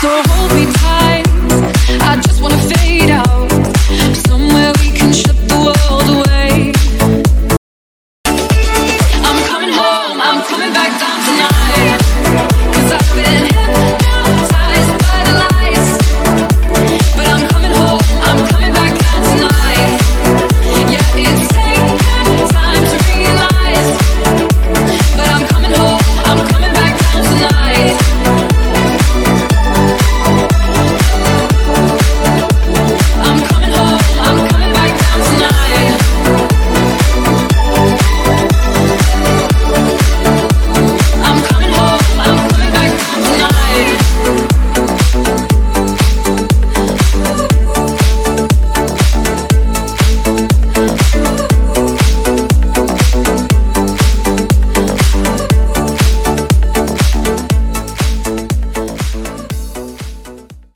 So hold me tight.